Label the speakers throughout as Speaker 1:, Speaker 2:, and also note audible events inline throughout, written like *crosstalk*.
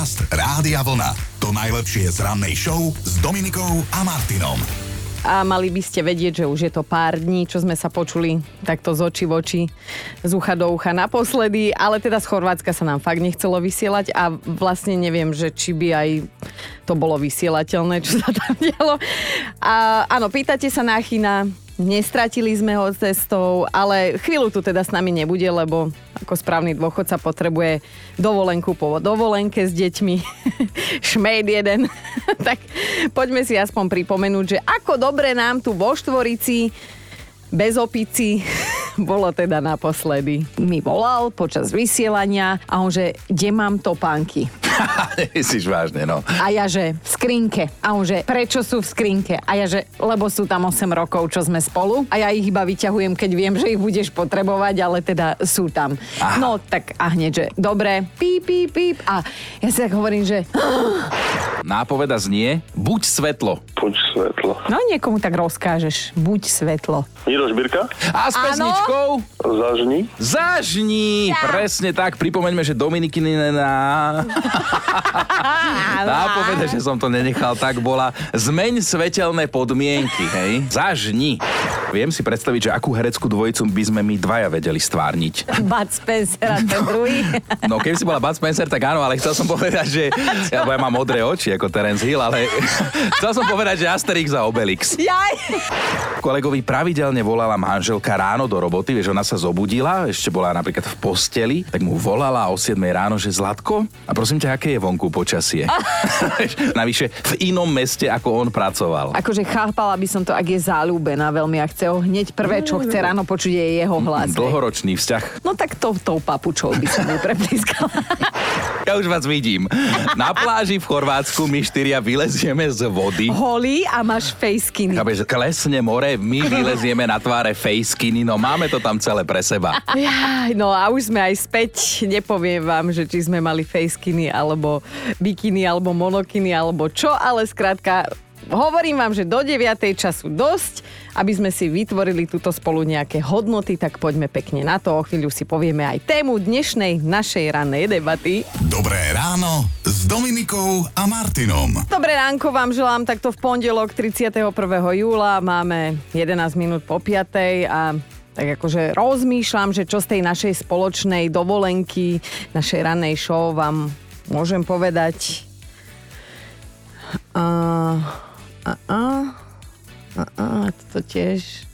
Speaker 1: Podcast Rádia Vlna. To najlepšie z rannej show s Dominikou a Martinom.
Speaker 2: A mali by ste vedieť, že už je to pár dní, čo sme sa počuli takto z očí v oči, z ucha do ucha naposledy, ale teda z Chorvátska sa nám fakt nechcelo vysielať a vlastne neviem, že či by aj to bolo vysielateľné, čo sa tam *laughs* dialo. A áno, pýtate sa na Chyna, Nestratili sme ho cestou, ale chvíľu tu teda s nami nebude, lebo ako správny dôchodca potrebuje dovolenku po dovolenke s deťmi. *laughs* Šmejd jeden. *laughs* tak poďme si aspoň pripomenúť, že ako dobre nám tu vo Štvorici bez opici *laughs* bolo teda naposledy. Mi volal počas vysielania a on že, kde mám topánky? *laughs*
Speaker 3: Myslíš vážne, no.
Speaker 2: A ja, že v skrinke. A on, že prečo sú v skrinke? A ja, že lebo sú tam 8 rokov, čo sme spolu. A ja ich iba vyťahujem, keď viem, že ich budeš potrebovať, ale teda sú tam. Aha. No tak a hneď, že dobre, píp, píp, píp. A ja si tak hovorím, že... *gasps*
Speaker 3: Nápoveda znie, buď svetlo.
Speaker 4: Buď svetlo.
Speaker 2: No niekomu tak rozkážeš, buď svetlo.
Speaker 4: Miro Žbirka?
Speaker 3: A s pesničkou?
Speaker 4: Zažni.
Speaker 3: Zažni! Ja. Presne tak, pripomeňme, že Dominikinina *laughs* Nápoveda, že som to nenechal, tak bola zmeň svetelné podmienky, hej? Zažni. Viem si predstaviť, že akú hereckú dvojicu by sme my dvaja vedeli stvárniť.
Speaker 2: Bud Spencer a ten druhý.
Speaker 3: No keby si bola Bud Spencer, tak áno, ale chcel som povedať, že... *laughs* Ja, ja mám modré oči ako Terence Hill, ale *laughs* chcel som povedať, že Asterix a Obelix.
Speaker 2: Jaj!
Speaker 3: Kolegovi pravidelne volala manželka ráno do roboty, vieš, ona sa zobudila, ešte bola napríklad v posteli, tak mu volala o 7 ráno, že Zlatko, a prosím ťa, aké je vonku počasie? *laughs* Navyše v inom meste, ako on pracoval.
Speaker 2: Akože chápala by som to, ak je záľúbená veľmi a chce ho hneď prvé, čo chce ráno počuť, je jeho hlas.
Speaker 3: Dlhoročný vzťah.
Speaker 2: No tak to, tou papučou by som mu *laughs* preplískala.
Speaker 3: Ja už vás vidím. Na pláži v Chorvátsku my štyria vylezieme z vody.
Speaker 2: Holý a máš fejskiny.
Speaker 3: Chápeš, klesne more, my vylezieme na tváre fejskiny, no máme to tam celé pre seba.
Speaker 2: Ja, no a už sme aj späť, nepoviem vám, že či sme mali fejskiny, alebo bikiny, alebo monokiny, alebo čo, ale skrátka hovorím vám, že do 9. času dosť, aby sme si vytvorili túto spolu nejaké hodnoty, tak poďme pekne na to. O chvíľu si povieme aj tému dnešnej našej rannej debaty.
Speaker 1: Dobré ráno s Dominikou a Martinom.
Speaker 2: Dobré ránko vám želám takto v pondelok 31. júla. Máme 11 minút po 5. a tak akože rozmýšľam, že čo z tej našej spoločnej dovolenky, našej rannej show vám môžem povedať. Uh, a, a, a, a, to tiež...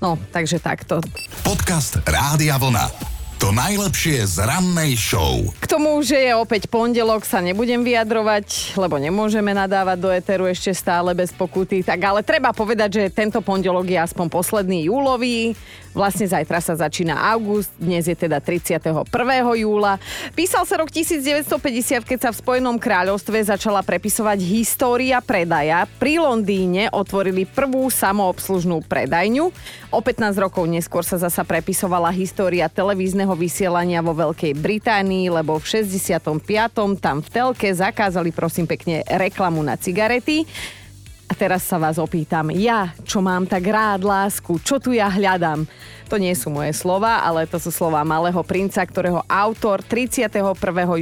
Speaker 2: No, takže takto.
Speaker 1: Podcast Rádia Vlna. To najlepšie z rannej show.
Speaker 2: K tomu, že je opäť pondelok, sa nebudem vyjadrovať, lebo nemôžeme nadávať do Eteru ešte stále bez pokuty. Tak ale treba povedať, že tento pondelok je aspoň posledný júlový. Vlastne zajtra sa začína august, dnes je teda 31. júla. Písal sa rok 1950, keď sa v Spojenom kráľovstve začala prepisovať história predaja. Pri Londýne otvorili prvú samoobslužnú predajňu. O 15 rokov neskôr sa zasa prepisovala história televízneho vysielania vo Veľkej Británii, lebo v 65. tam v telke zakázali prosím pekne reklamu na cigarety. Teraz sa vás opýtam, ja, čo mám tak rád lásku, čo tu ja hľadám? To nie sú moje slova, ale to sú slova malého princa, ktorého autor 31.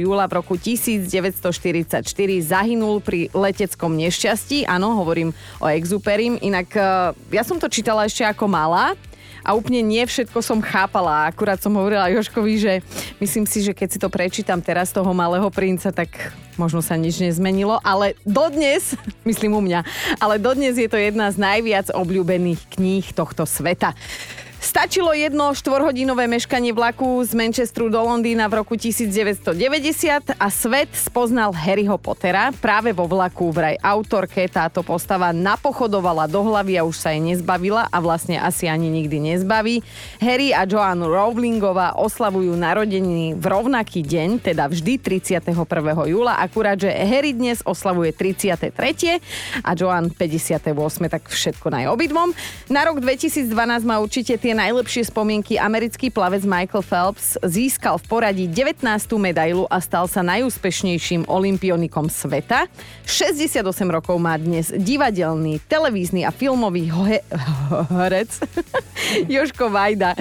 Speaker 2: júla v roku 1944 zahynul pri leteckom nešťastí. Áno, hovorím o Exuperim. Inak eh, ja som to čítala ešte ako malá a úplne nie všetko som chápala. Akurát som hovorila Joškovi, že myslím si, že keď si to prečítam teraz toho malého princa, tak možno sa nič nezmenilo, ale dodnes, *laughs* myslím u mňa, ale dodnes je to jedna z najviac obľúbených kníh tohto sveta. Stačilo jedno štvorhodinové meškanie vlaku z Manchesteru do Londýna v roku 1990 a svet spoznal Harryho Pottera. Práve vo vlaku vraj autorke táto postava napochodovala do hlavy a už sa jej nezbavila a vlastne asi ani nikdy nezbaví. Harry a Joanne Rowlingová oslavujú narodeniny v rovnaký deň, teda vždy 31. júla, akurát, že Harry dnes oslavuje 33. a Joanne 58. tak všetko na obidvom. Na rok 2012 má určite tie najlepšie spomienky americký plavec Michael Phelps získal v poradí 19. medailu a stal sa najúspešnejším olimpionikom sveta. 68 rokov má dnes divadelný, televízny a filmový herec *laughs* Joško Vajda.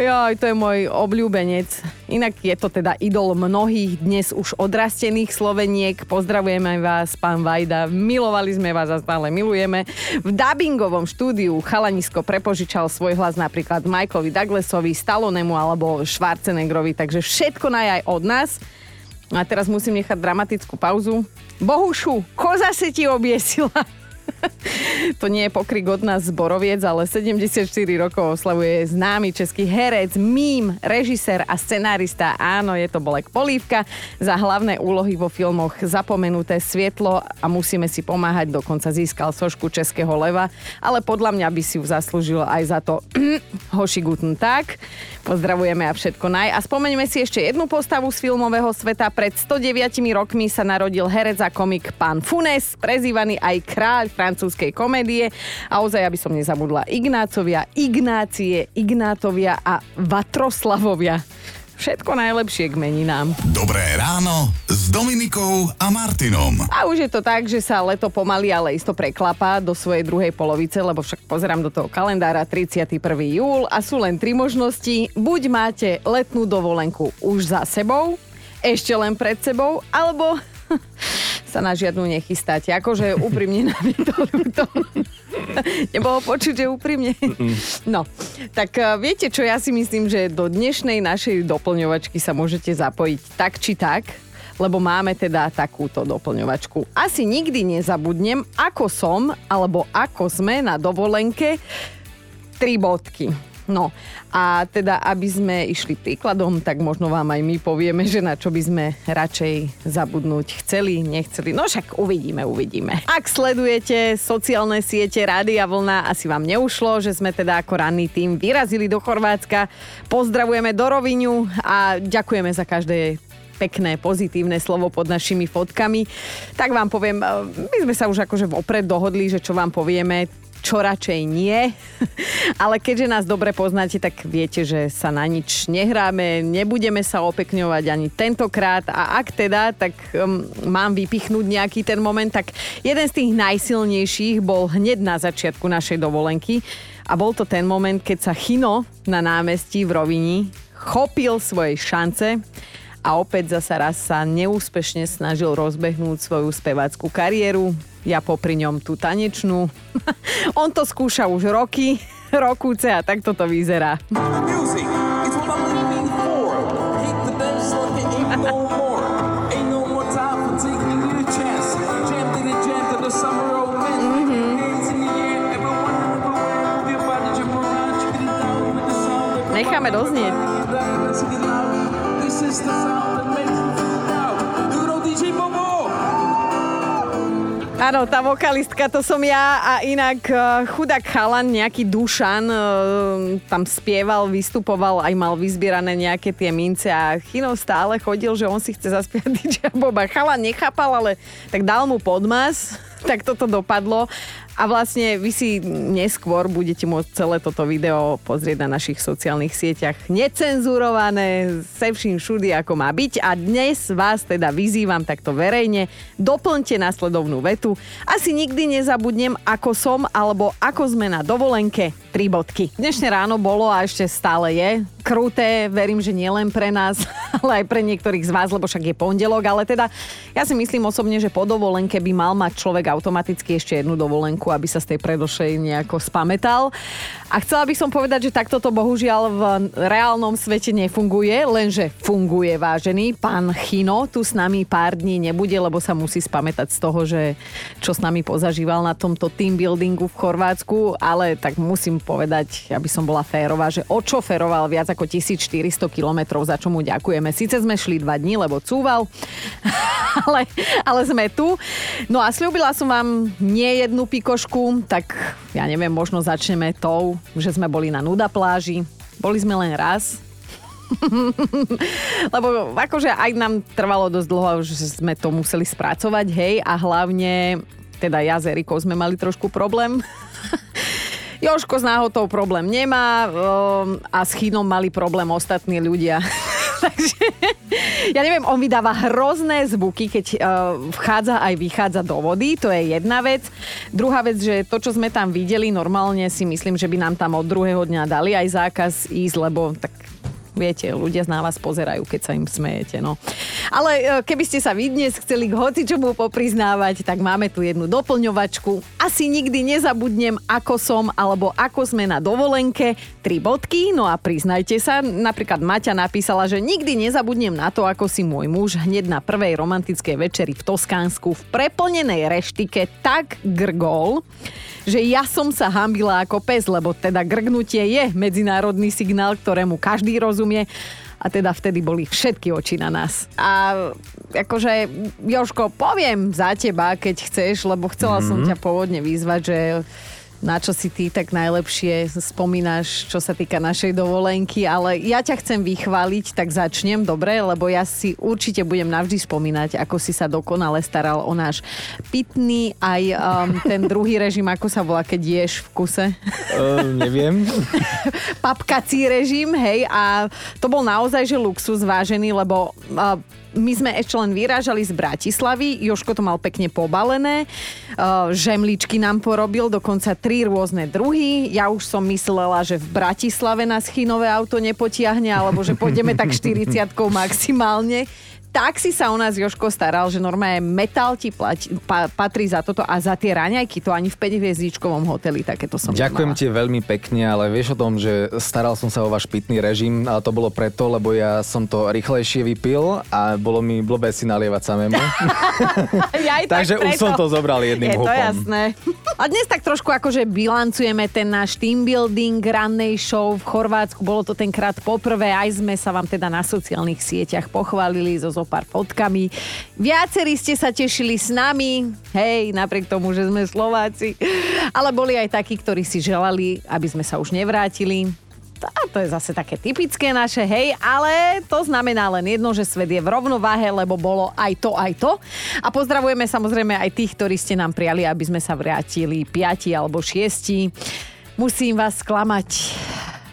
Speaker 2: Joj, to je môj obľúbenec. Inak je to teda idol mnohých dnes už odrastených Sloveniek. Pozdravujeme vás, pán Vajda. Milovali sme vás a stále milujeme. V dubbingovom štúdiu Chalanisko prepožičal svoj hlas napríklad Michaelovi Douglasovi, Stallonemu alebo Schwarzeneggerovi, takže všetko najaj od nás. A teraz musím nechať dramatickú pauzu. Bohušu, koza si ti obiesila. *laughs* to nie je pokrik od nás zboroviec, ale 74 rokov oslavuje známy český herec, mím, režisér a scenárista. Áno, je to Bolek Polívka za hlavné úlohy vo filmoch Zapomenuté svietlo a musíme si pomáhať. Dokonca získal sošku Českého leva, ale podľa mňa by si ju zaslúžil aj za to *clears throat* Hoši Guten tak. Pozdravujeme a všetko naj. A spomeňme si ešte jednu postavu z filmového sveta. Pred 109 rokmi sa narodil herec a komik pán Funes, prezývaný aj kráľ francúzskej komédie. A ozaj, aby som nezabudla, Ignácovia, Ignácie, Ignátovia a Vatroslavovia. Všetko najlepšie k meninám.
Speaker 1: Dobré ráno s Dominikou a Martinom.
Speaker 2: A už je to tak, že sa leto pomaly, ale isto preklapá do svojej druhej polovice, lebo však pozerám do toho kalendára 31. júl a sú len tri možnosti. Buď máte letnú dovolenku už za sebou, ešte len pred sebou, alebo *laughs* sa na žiadnu nechystáte. Akože úprimne na to ľúto. Nebolo počuť, že úprimne. No, tak eh, viete čo, ja si myslím, že do dnešnej našej doplňovačky sa môžete zapojiť tak či tak, lebo máme teda takúto doplňovačku. Asi nikdy nezabudnem, ako som, alebo ako sme na dovolenke, tri bodky. No a teda, aby sme išli príkladom, tak možno vám aj my povieme, že na čo by sme radšej zabudnúť chceli, nechceli. No však uvidíme, uvidíme. Ak sledujete sociálne siete Rádia Vlna, asi vám neušlo, že sme teda ako ranný tým vyrazili do Chorvátska. Pozdravujeme do Roviňu a ďakujeme za každé pekné, pozitívne slovo pod našimi fotkami. Tak vám poviem, my sme sa už akože vopred dohodli, že čo vám povieme, čo radšej nie. *laughs* Ale keďže nás dobre poznáte, tak viete, že sa na nič nehráme, nebudeme sa opekňovať ani tentokrát a ak teda, tak um, mám vypichnúť nejaký ten moment, tak jeden z tých najsilnejších bol hneď na začiatku našej dovolenky a bol to ten moment, keď sa Chino na námestí v Rovini chopil svojej šance a opäť zasa raz sa neúspešne snažil rozbehnúť svoju speváckú kariéru. Ja popri ňom tú tanečnú. *laughs* On to skúša už roky, *laughs* rokúce a takto to vyzerá.
Speaker 5: Music, no no that
Speaker 2: Necháme doznieť. Áno, tá vokalistka to som ja a inak uh, chudák chalan, nejaký Dušan, uh, tam spieval, vystupoval, aj mal vyzbierané nejaké tie mince a Chino stále chodil, že on si chce zaspievať *laughs* DJ Boba. Chalan nechápal, ale tak dal mu podmas, tak toto dopadlo. A vlastne vy si neskôr budete môcť celé toto video pozrieť na našich sociálnych sieťach necenzurované, se vším všudy, ako má byť. A dnes vás teda vyzývam takto verejne, doplňte následovnú vetu. Asi nikdy nezabudnem, ako som alebo ako sme na dovolenke. Tri bodky. Dnešné ráno bolo a ešte stále je kruté, verím, že nielen pre nás, *laughs* ale aj pre niektorých z vás, lebo však je pondelok, ale teda ja si myslím osobne, že po dovolenke by mal mať človek automaticky ešte jednu dovolenku, aby sa z tej predošej nejako spametal. A chcela by som povedať, že takto to bohužiaľ v reálnom svete nefunguje, lenže funguje, vážený. Pán Chino tu s nami pár dní nebude, lebo sa musí spamätať z toho, že čo s nami pozažíval na tomto team buildingu v Chorvátsku, ale tak musím povedať, aby som bola férová, že odšoferoval viac ako 1400 kilometrov, za čo mu ďakujeme. Sice sme šli dva dní, lebo cúval, *laughs* ale, ale sme tu. No a slúbila som vám nie jednu pikošku, tak ja neviem, možno začneme tou, že sme boli na nuda pláži. Boli sme len raz, *laughs* lebo akože aj nám trvalo dosť dlho, že sme to museli spracovať, hej, a hlavne, teda ja s Erikou sme mali trošku problém. *laughs* Joško s náhotou problém nemá um, a s Chinom mali problém ostatní ľudia. *laughs* *laughs* Takže ja neviem, on vydáva hrozné zvuky, keď uh, vchádza aj vychádza do vody, to je jedna vec. Druhá vec, že to, čo sme tam videli, normálne si myslím, že by nám tam od druhého dňa dali aj zákaz ísť, lebo tak viete, ľudia na vás pozerajú, keď sa im smejete. No. Ale e, keby ste sa vy dnes chceli k hoci čomu popriznávať, tak máme tu jednu doplňovačku. Asi nikdy nezabudnem, ako som alebo ako sme na dovolenke. Tri bodky, no a priznajte sa, napríklad Maťa napísala, že nikdy nezabudnem na to, ako si môj muž hneď na prvej romantickej večeri v Toskánsku v preplnenej reštike tak grgol, že ja som sa hambila ako pes, lebo teda grgnutie je medzinárodný signál, ktorému každý rozumie a teda vtedy boli všetky oči na nás. A akože, Joško, poviem za teba, keď chceš, lebo chcela mm-hmm. som ťa pôvodne vyzvať, že na čo si ty tak najlepšie spomínaš, čo sa týka našej dovolenky, ale ja ťa chcem vychváliť, tak začnem, dobre, lebo ja si určite budem navždy spomínať, ako si sa dokonale staral o náš pitný, aj um, ten druhý režim, ako sa volá, keď ješ v kuse.
Speaker 6: Uh, neviem. *laughs*
Speaker 2: Papkací režim, hej, a to bol naozaj, že luxus vážený, lebo uh, my sme ešte len vyrážali z Bratislavy, Joško to mal pekne pobalené, žemličky nám porobil, dokonca tri rôzne druhy. Ja už som myslela, že v Bratislave nás chinové auto nepotiahne, alebo že pôjdeme tak *laughs* 40 maximálne tak si sa o nás Joško staral, že normálne metal ti plať, pa, patrí za toto a za tie raňajky, to ani v 5 hviezdičkovom hoteli takéto som
Speaker 6: Ďakujem
Speaker 2: nemala.
Speaker 6: ti veľmi pekne, ale vieš o tom, že staral som sa o váš pitný režim, ale to bolo preto, lebo ja som to rýchlejšie vypil a bolo mi blbé si nalievať samému. *laughs*
Speaker 2: Aj tak
Speaker 6: Takže už som to zobral jedným
Speaker 2: Je to
Speaker 6: hupom.
Speaker 2: jasné. A dnes tak trošku akože bilancujeme ten náš team building rannej show v Chorvátsku. Bolo to tenkrát poprvé, aj sme sa vám teda na sociálnych sieťach pochválili so zo pár fotkami. Viacerí ste sa tešili s nami, hej, napriek tomu, že sme Slováci. Ale boli aj takí, ktorí si želali, aby sme sa už nevrátili. A to je zase také typické naše, hej, ale to znamená len jedno, že svet je v rovnováhe, lebo bolo aj to, aj to. A pozdravujeme samozrejme aj tých, ktorí ste nám prijali, aby sme sa vrátili piati alebo šiesti. Musím vás sklamať.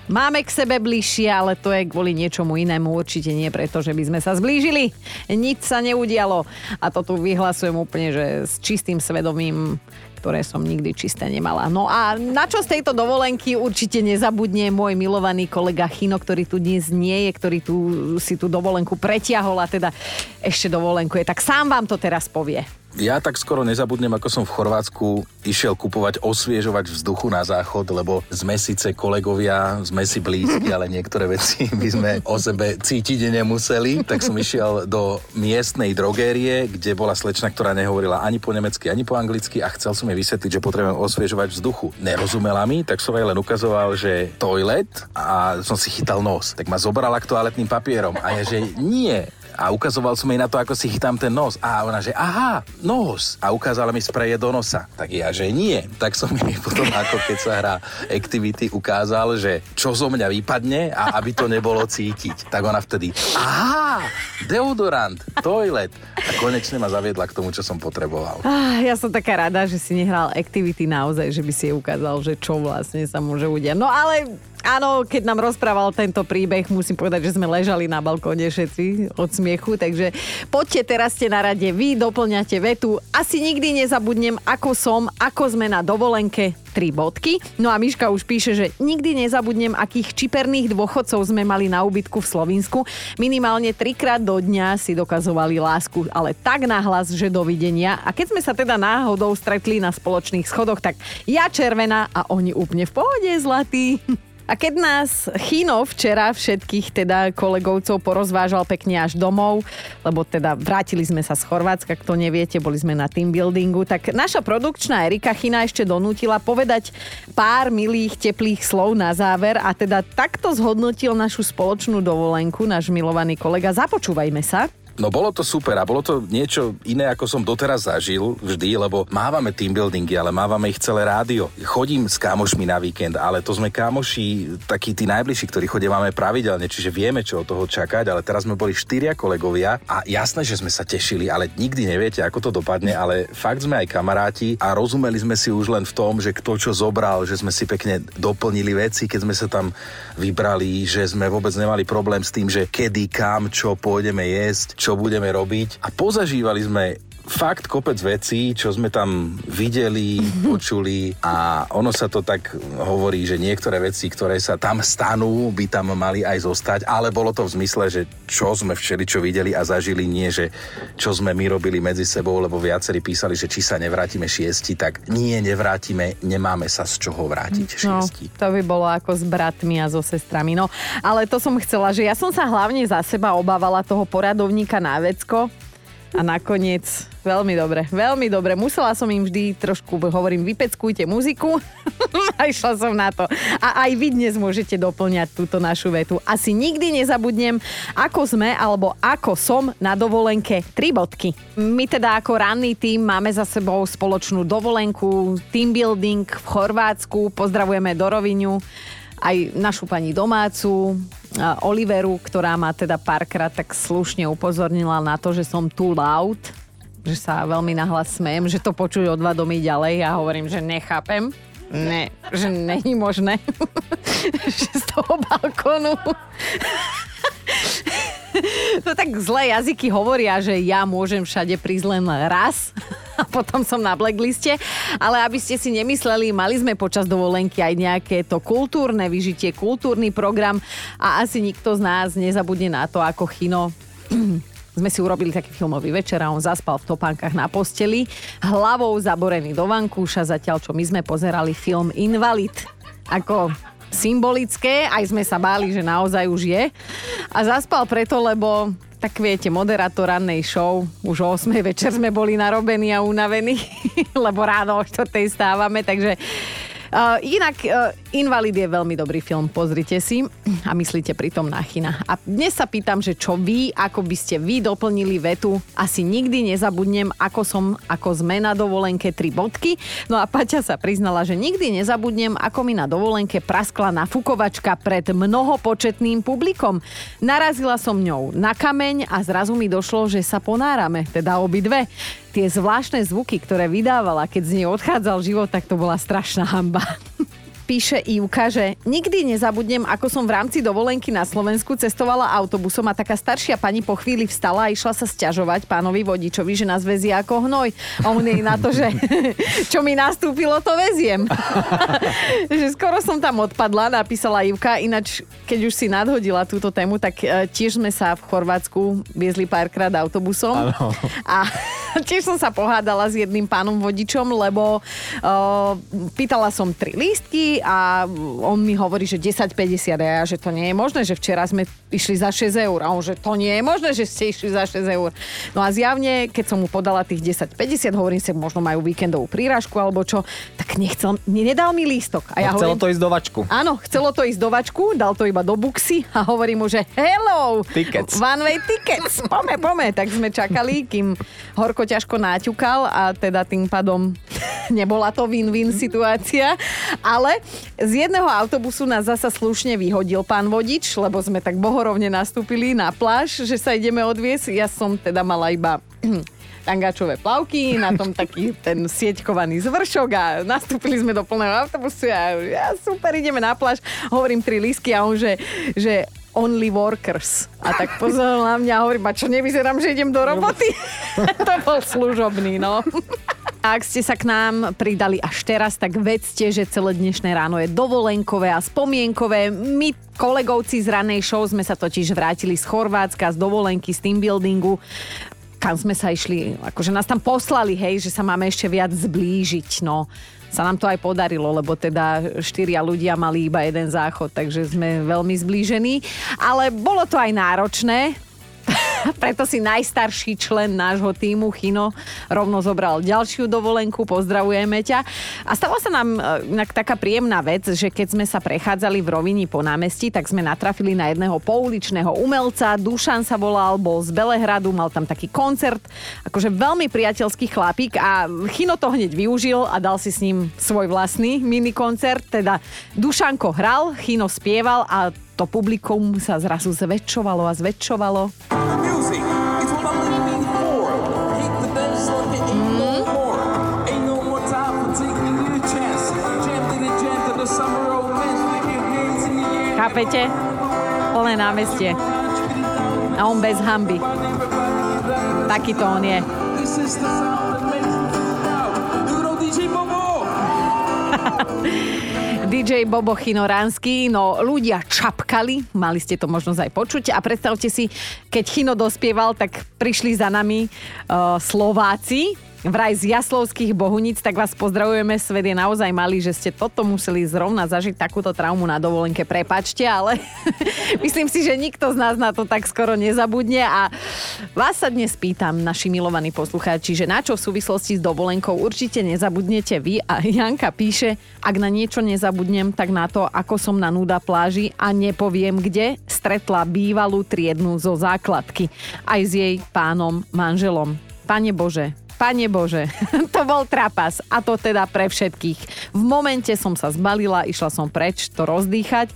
Speaker 2: Máme k sebe bližšie, ale to je kvôli niečomu inému. Určite nie preto, že by sme sa zblížili. Nič sa neudialo. A to tu vyhlasujem úplne, že s čistým svedomím ktoré som nikdy čisté nemala. No a na čo z tejto dovolenky určite nezabudne môj milovaný kolega Chino, ktorý tu dnes nie je, ktorý tu si tú dovolenku pretiahol a teda ešte dovolenku je. Tak sám vám to teraz povie.
Speaker 3: Ja tak skoro nezabudnem, ako som v Chorvátsku išiel kupovať osviežovať vzduchu na záchod, lebo sme síce kolegovia, sme si blízki, *laughs* ale niektoré veci by sme o sebe cítiť nemuseli. Tak som išiel do miestnej drogérie, kde bola slečna, ktorá nehovorila ani po nemecky, ani po anglicky a chcel som jej vysvetliť, že potrebujem osviežovať vzduchu. Nerozumela mi, tak som jej len ukazoval, že toilet a som si chytal nos. Tak ma zobrala k toaletným papierom a ja, že nie, a ukazoval som jej na to, ako si chytám ten nos. A ona, že aha, nos. A ukázala mi spreje do nosa. Tak ja, že nie. Tak som jej *laughs* potom, ako keď sa hrá Activity, ukázal, že čo zo mňa vypadne a aby to nebolo cítiť. Tak ona vtedy, aha, deodorant, toilet. A konečne ma zaviedla k tomu, čo som potreboval.
Speaker 2: Ah, ja som taká rada, že si nehral Activity naozaj, že by si jej ukázal, že čo vlastne sa môže udiať. No ale áno, keď nám rozprával tento príbeh, musím povedať, že sme ležali na balkóne všetci od smiechu, takže poďte, teraz ste na rade vy, doplňate vetu. Asi nikdy nezabudnem, ako som, ako sme na dovolenke, tri bodky. No a Miška už píše, že nikdy nezabudnem, akých čiperných dôchodcov sme mali na úbytku v Slovinsku. Minimálne trikrát do dňa si dokazovali lásku, ale tak nahlas, že dovidenia. A keď sme sa teda náhodou stretli na spoločných schodoch, tak ja červená a oni úplne v pohode, zlatí. *laughs* A keď nás Chino včera všetkých teda kolegovcov porozvážal pekne až domov, lebo teda vrátili sme sa z Chorvátska, kto neviete, boli sme na team buildingu, tak naša produkčná Erika China ešte donútila povedať pár milých, teplých slov na záver a teda takto zhodnotil našu spoločnú dovolenku náš milovaný kolega. Započúvajme sa.
Speaker 3: No bolo to super a bolo to niečo iné, ako som doteraz zažil vždy, lebo mávame team buildingy, ale mávame ich celé rádio. Chodím s kámošmi na víkend, ale to sme kámoši takí tí najbližší, ktorí chodívame pravidelne, čiže vieme, čo od toho čakať, ale teraz sme boli štyria kolegovia a jasné, že sme sa tešili, ale nikdy neviete, ako to dopadne, ale fakt sme aj kamaráti a rozumeli sme si už len v tom, že kto čo zobral, že sme si pekne doplnili veci, keď sme sa tam vybrali, že sme vôbec nemali problém s tým, že kedy, kam, čo pôjdeme jesť, čo budeme robiť. A pozažívali sme fakt kopec vecí, čo sme tam videli, počuli a ono sa to tak hovorí, že niektoré veci, ktoré sa tam stanú, by tam mali aj zostať, ale bolo to v zmysle, že čo sme včeli, čo videli a zažili, nie že čo sme my robili medzi sebou, lebo viacerí písali, že či sa nevrátime šiesti, tak nie, nevrátime, nemáme sa z čoho vrátiť
Speaker 2: No,
Speaker 3: šiesti.
Speaker 2: to by bolo ako s bratmi a so sestrami. No, ale to som chcela, že ja som sa hlavne za seba obávala toho poradovníka na vecko a nakoniec veľmi dobre, veľmi dobre. Musela som im vždy trošku, hovorím, vypeckujte muziku a *laughs* išla som na to. A aj vy dnes môžete doplňať túto našu vetu. Asi nikdy nezabudnem, ako sme alebo ako som na dovolenke. Tri bodky. My teda ako ranný tým máme za sebou spoločnú dovolenku, team building v Chorvátsku. Pozdravujeme do Roviňu aj našu pani domácu, Oliveru, ktorá ma teda párkrát tak slušne upozornila na to, že som too loud, že sa veľmi nahlas smejem, že to počujú o dva domy ďalej a hovorím, že nechápem. Ne, že není možné, *laughs* že z toho balkónu *laughs* *laughs* No tak zlé jazyky hovoria, že ja môžem všade prísť len raz *laughs* a potom som na blackliste, ale aby ste si nemysleli, mali sme počas dovolenky aj nejaké to kultúrne vyžitie, kultúrny program a asi nikto z nás nezabudne na to, ako Chino *clears throat* sme si urobili taký filmový večer a on zaspal v topánkach na posteli, hlavou zaborený do vankúša, zatiaľ čo my sme pozerali film Invalid. Ako symbolické, aj sme sa báli, že naozaj už je. A zaspal preto, lebo tak viete, moderátor rannej show, už o 8 večer sme boli narobení a unavení, *laughs* lebo ráno o 4 stávame, takže Uh, inak uh, Invalid je veľmi dobrý film, pozrite si a myslíte pritom na China. A dnes sa pýtam, že čo vy, ako by ste vy doplnili vetu, asi nikdy nezabudnem, ako som, ako sme na dovolenke, tri bodky. No a Paťa sa priznala, že nikdy nezabudnem, ako mi na dovolenke praskla nafukovačka pred mnohopočetným publikom. Narazila som ňou na kameň a zrazu mi došlo, že sa ponárame, teda obidve tie zvláštne zvuky, ktoré vydávala, keď z nej odchádzal život, tak to bola strašná hamba. Píše Ivka, že nikdy nezabudnem, ako som v rámci dovolenky na Slovensku cestovala autobusom a taká staršia pani po chvíli vstala a išla sa sťažovať pánovi vodičovi, že nás vezie ako hnoj. A on jej na to, že *laughs* čo mi nastúpilo, to veziem. *laughs* že skoro som tam odpadla, napísala Ivka. Ináč, keď už si nadhodila túto tému, tak e, tiež sme sa v Chorvátsku viezli párkrát autobusom.
Speaker 6: Áno.
Speaker 2: A *laughs* tiež som sa pohádala s jedným pánom vodičom, lebo uh, pýtala som tri lístky a on mi hovorí, že 10,50 a ja, že to nie je možné, že včera sme išli za 6 eur a on, že to nie je možné, že ste išli za 6 eur. No a zjavne, keď som mu podala tých 10,50, hovorím si, možno majú víkendovú prírážku alebo čo, tak nechcel, nedal mi lístok. A ja
Speaker 6: No, chcelo
Speaker 2: hovorím,
Speaker 6: to ísť do vačku.
Speaker 2: Áno, chcelo to ísť do vačku, dal to iba do buxy a hovorím mu, že hello,
Speaker 6: Tickets.
Speaker 2: one way tickets, pome, pome. Tak sme čakali, kým horko ťažko náťukal a teda tým pádom *laughs* nebola to win-win situácia. Ale z jedného autobusu nás zasa slušne vyhodil pán vodič, lebo sme tak bohorovne nastúpili na pláž, že sa ideme odviesť. Ja som teda mala iba *clears throat* tangáčové plavky, na tom taký ten sieťkovaný zvršok a nastúpili sme do plného autobusu a ja super, ideme na pláž, hovorím tri lísky a on, že, že only workers. A tak pozeral na mňa a hovorím, a čo nevyzerám, že idem do roboty? *laughs* *laughs* to bol služobný, no. Ak ste sa k nám pridali až teraz, tak vedzte, že celé dnešné ráno je dovolenkové a spomienkové. My kolegovci z ranej show sme sa totiž vrátili z Chorvátska, z dovolenky, z team buildingu kam sme sa išli, akože nás tam poslali, hej, že sa máme ešte viac zblížiť, no. Sa nám to aj podarilo, lebo teda štyria ľudia mali iba jeden záchod, takže sme veľmi zblížení. Ale bolo to aj náročné, *laughs* Preto si najstarší člen nášho týmu Chino rovno zobral ďalšiu dovolenku, pozdravujeme ťa. A stala sa nám e, inak taká príjemná vec, že keď sme sa prechádzali v rovini po námestí, tak sme natrafili na jedného pouličného umelca, Dušan sa volal, bol z Belehradu, mal tam taký koncert, akože veľmi priateľský chlapík. A Chino to hneď využil a dal si s ním svoj vlastný mini koncert, teda Dušanko hral, Chino spieval a to publikum sa zrazu zväčšovalo a zväčšovalo.
Speaker 5: Music is what I'm living for. The dance like it ain't no more. Ain't no more time for taking your chance. Jam to the jam to the summer romance. Your hands in the air.
Speaker 2: Chápete? Plné námestie. A on bez hamby. Takýto on je.
Speaker 5: This is the sound DJ Bobo
Speaker 2: Chinoránsky, no ľudia čapkali, mali ste to možnosť aj počuť. A predstavte si, keď Chino dospieval, tak prišli za nami uh, Slováci, vraj z Jaslovských Bohunic, tak vás pozdravujeme, svet je naozaj malý, že ste toto museli zrovna zažiť takúto traumu na dovolenke, prepačte, ale *laughs* myslím si, že nikto z nás na to tak skoro nezabudne. A vás sa dnes pýtam, naši milovaní poslucháči, že na čo v súvislosti s dovolenkou určite nezabudnete vy? A Janka píše, ak na niečo nezabudnem, tak na to, ako som na nuda pláži a nepoviem kde, stretla bývalú triednu zo základky. Aj s jej pánom manželom. Pane Bože, Pane Bože, *laughs* to bol trapas a to teda pre všetkých. V momente som sa zbalila, išla som preč to rozdýchať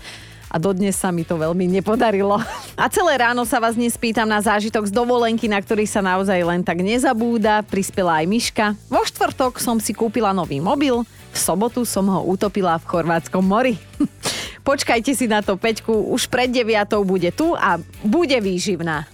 Speaker 2: a dodnes sa mi to veľmi nepodarilo. *laughs* A celé ráno sa vás dnes pýtam na zážitok z dovolenky, na ktorý sa naozaj len tak nezabúda. Prispela aj Miška. Vo štvrtok som si kúpila nový mobil, v sobotu som ho utopila v Chorvátskom mori. *laughs* Počkajte si na to, Peťku, už pred deviatou bude tu a bude výživná.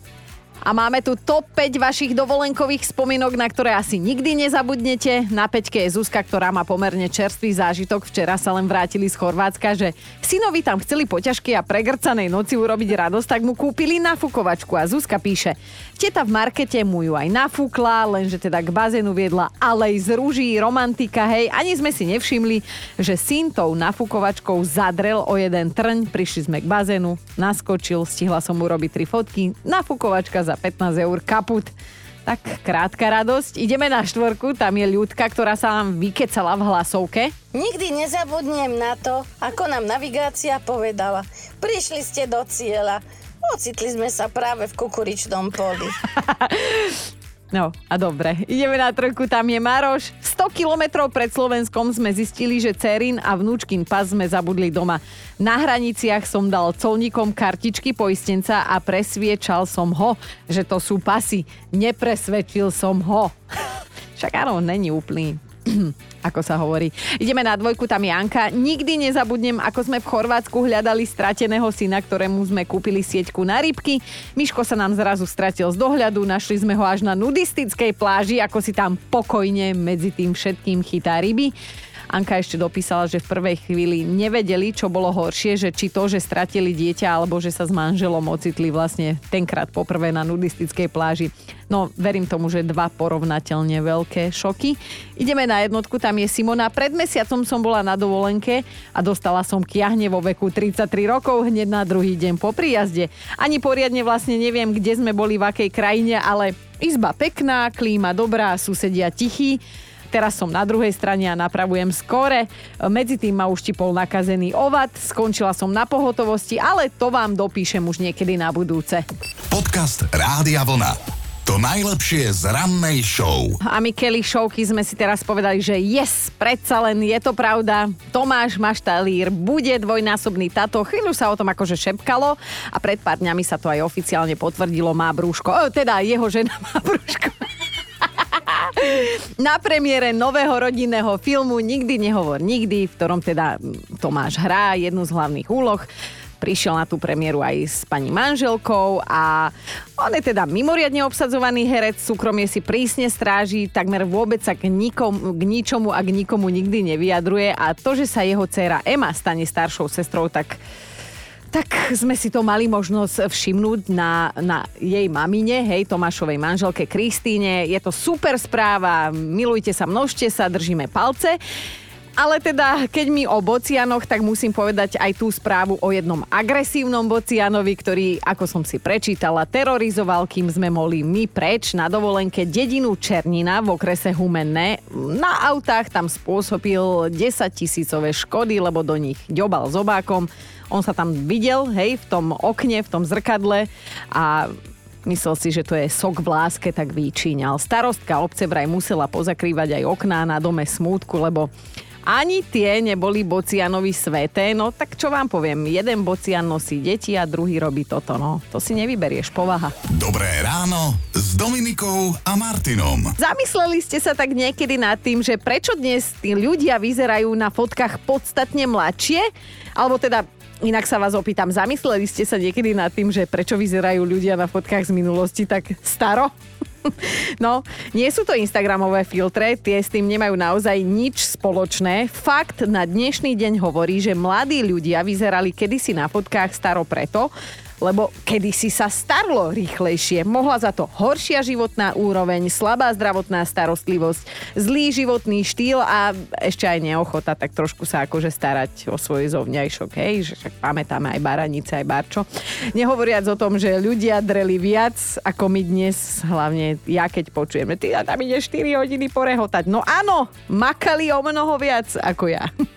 Speaker 2: A máme tu top 5 vašich dovolenkových spomienok, na ktoré asi nikdy nezabudnete. Na peťke je Zuzka, ktorá má pomerne čerstvý zážitok. Včera sa len vrátili z Chorvátska, že synovi tam chceli po ťažkej a pregrcanej noci urobiť radosť, tak mu kúpili nafukovačku. A Zuzka píše, teta v markete mu ju aj nafúkla, lenže teda k bazénu viedla alej z rúží, romantika, hej. Ani sme si nevšimli, že syn tou nafukovačkou zadrel o jeden trň. Prišli sme k bazénu, naskočil, stihla som urobiť tri fotky. Nafukovačka za 15 eur kaput. Tak krátka radosť. Ideme na štvorku, tam je ľudka, ktorá sa nám vykecala v hlasovke.
Speaker 7: Nikdy nezabudnem na to, ako nám navigácia povedala. Prišli ste do cieľa. Ocitli sme sa práve v kukuričnom poli. *laughs*
Speaker 2: No a dobre, ideme na trojku, tam je Maroš. 100 kilometrov pred Slovenskom sme zistili, že Cerin a vnúčkin pas sme zabudli doma. Na hraniciach som dal colníkom kartičky poistenca a presviečal som ho, že to sú pasy. Nepresvedčil som ho. *laughs* Však áno, není úplný *clears throat* ako sa hovorí. Ideme na dvojku, tam je Anka. Nikdy nezabudnem, ako sme v Chorvátsku hľadali strateného syna, ktorému sme kúpili sieťku na rybky. Miško sa nám zrazu stratil z dohľadu, našli sme ho až na nudistickej pláži, ako si tam pokojne medzi tým všetkým chytá ryby. Anka ešte dopísala, že v prvej chvíli nevedeli, čo bolo horšie, že či to, že stratili dieťa, alebo že sa s manželom ocitli vlastne tenkrát poprvé na nudistickej pláži. No, verím tomu, že dva porovnateľne veľké šoky. Ideme na jednotku, tam je Simona. Pred mesiacom som bola na dovolenke a dostala som kiahne vo veku 33 rokov hneď na druhý deň po príjazde. Ani poriadne vlastne neviem, kde sme boli, v akej krajine, ale izba pekná, klíma dobrá, susedia tichí. Teraz som na druhej strane a napravujem skore. Medzi tým ma už tipol nakazený ovad, skončila som na pohotovosti, ale to vám dopíšem už niekedy na budúce.
Speaker 1: Podcast Rádia Vlna. To najlepšie z rannej show.
Speaker 2: A my Kelly Showky sme si teraz povedali, že yes, predsa len je to pravda. Tomáš Maštalír bude dvojnásobný tato. Chvíľu sa o tom akože šepkalo a pred pár dňami sa to aj oficiálne potvrdilo. Má brúško. O, teda jeho žena má brúško. Na premiére nového rodinného filmu Nikdy nehovor nikdy, v ktorom teda Tomáš hrá jednu z hlavných úloh. Prišiel na tú premiéru aj s pani manželkou a on je teda mimoriadne obsadzovaný herec, súkromie si prísne stráži, takmer vôbec sa k, nikom, k ničomu a k nikomu nikdy nevyjadruje. A to, že sa jeho dcéra Ema stane staršou sestrou, tak tak sme si to mali možnosť všimnúť na, na jej mamine, hej, Tomášovej manželke Kristíne. Je to super správa, milujte sa, množte sa, držíme palce. ale teda, keď mi o bocianoch, tak musím povedať aj tú správu o jednom agresívnom bocianovi, ktorý, ako som si prečítala, terorizoval, kým sme mohli my preč na dovolenke dedinu Černina v okrese Humenné. Na autách tam spôsobil 10 tisícové škody, lebo do nich ďobal zobákom. On sa tam videl, hej, v tom okne, v tom zrkadle a Myslel si, že to je sok v láske, tak vyčíňal. Starostka obce vraj musela pozakrývať aj okná na dome smútku, lebo ani tie neboli Bocianovi sveté, no tak čo vám poviem, jeden Bocian nosí deti a druhý robí toto, no. To si nevyberieš, povaha.
Speaker 1: Dobré ráno s Dominikou a Martinom.
Speaker 2: Zamysleli ste sa tak niekedy nad tým, že prečo dnes tí ľudia vyzerajú na fotkách podstatne mladšie? Alebo teda Inak sa vás opýtam, zamysleli ste sa niekedy nad tým, že prečo vyzerajú ľudia na fotkách z minulosti tak staro? *laughs* No, nie sú to Instagramové filtre, tie s tým nemajú naozaj nič spoločné. Fakt na dnešný deň hovorí, že mladí ľudia vyzerali kedysi na fotkách staro preto, lebo kedysi sa starlo rýchlejšie. Mohla za to horšia životná úroveň, slabá zdravotná starostlivosť, zlý životný štýl a ešte aj neochota tak trošku sa akože starať o svoj zovňajšok, hej, že však pamätáme aj baranice, aj barčo. Nehovoriac o tom, že ľudia dreli viac ako my dnes, hlavne ja keď počujeme, ty tam ide 4 hodiny porehotať. No áno, makali o mnoho viac ako ja. *laughs*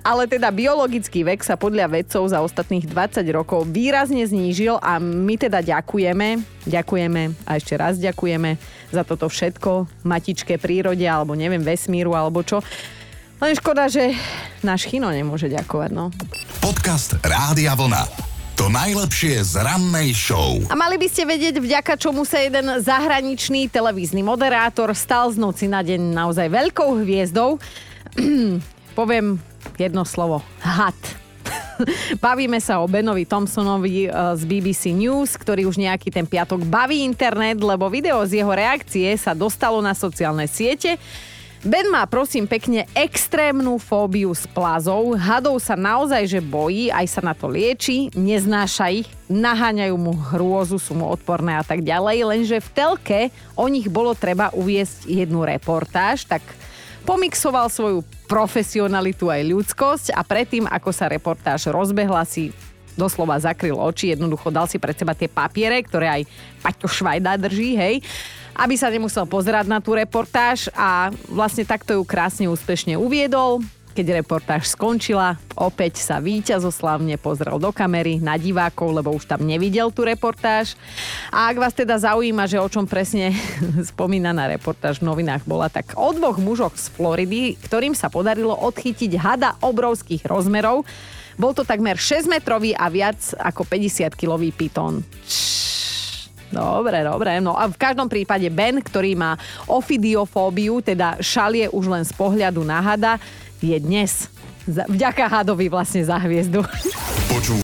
Speaker 2: Ale teda biologický vek sa podľa vedcov za ostatných 20 rokov výrazne znížil a my teda ďakujeme, ďakujeme a ešte raz ďakujeme za toto všetko matičké prírode alebo neviem vesmíru alebo čo. Len škoda, že náš chino nemôže ďakovať, no.
Speaker 1: Podcast Rádia Vlna. To najlepšie z rannej show.
Speaker 2: A mali by ste vedieť, vďaka čomu sa jeden zahraničný televízny moderátor stal z noci na deň naozaj veľkou hviezdou. *clears throat* Poviem jedno slovo. Had. *laughs* Bavíme sa o Benovi Thompsonovi eh, z BBC News, ktorý už nejaký ten piatok baví internet, lebo video z jeho reakcie sa dostalo na sociálne siete. Ben má prosím pekne extrémnu fóbiu s plazou, hadov sa naozaj že bojí, aj sa na to lieči, neznáša ich, naháňajú mu hrôzu, sú mu odporné a tak ďalej, lenže v telke o nich bolo treba uviesť jednu reportáž, tak pomixoval svoju profesionalitu aj ľudskosť a predtým, ako sa reportáž rozbehla, si doslova zakryl oči, jednoducho dal si pred seba tie papiere, ktoré aj Paťo Švajda drží, hej, aby sa nemusel pozerať na tú reportáž a vlastne takto ju krásne úspešne uviedol. Keď reportáž skončila, opäť sa víťazoslavne pozrel do kamery na divákov, lebo už tam nevidel tú reportáž. A ak vás teda zaujíma, že o čom presne *laughs* spomínaná reportáž v novinách bola, tak o dvoch mužoch z Floridy, ktorým sa podarilo odchytiť hada obrovských rozmerov. Bol to takmer 6-metrový a viac ako 50-kilový pitón. Dobre, dobre. No a v každom prípade Ben, ktorý má ofidiofóbiu, teda šalie už len z pohľadu na hada, je dnes vďaka hadovi vlastne za hviezdu.
Speaker 1: Počúvaj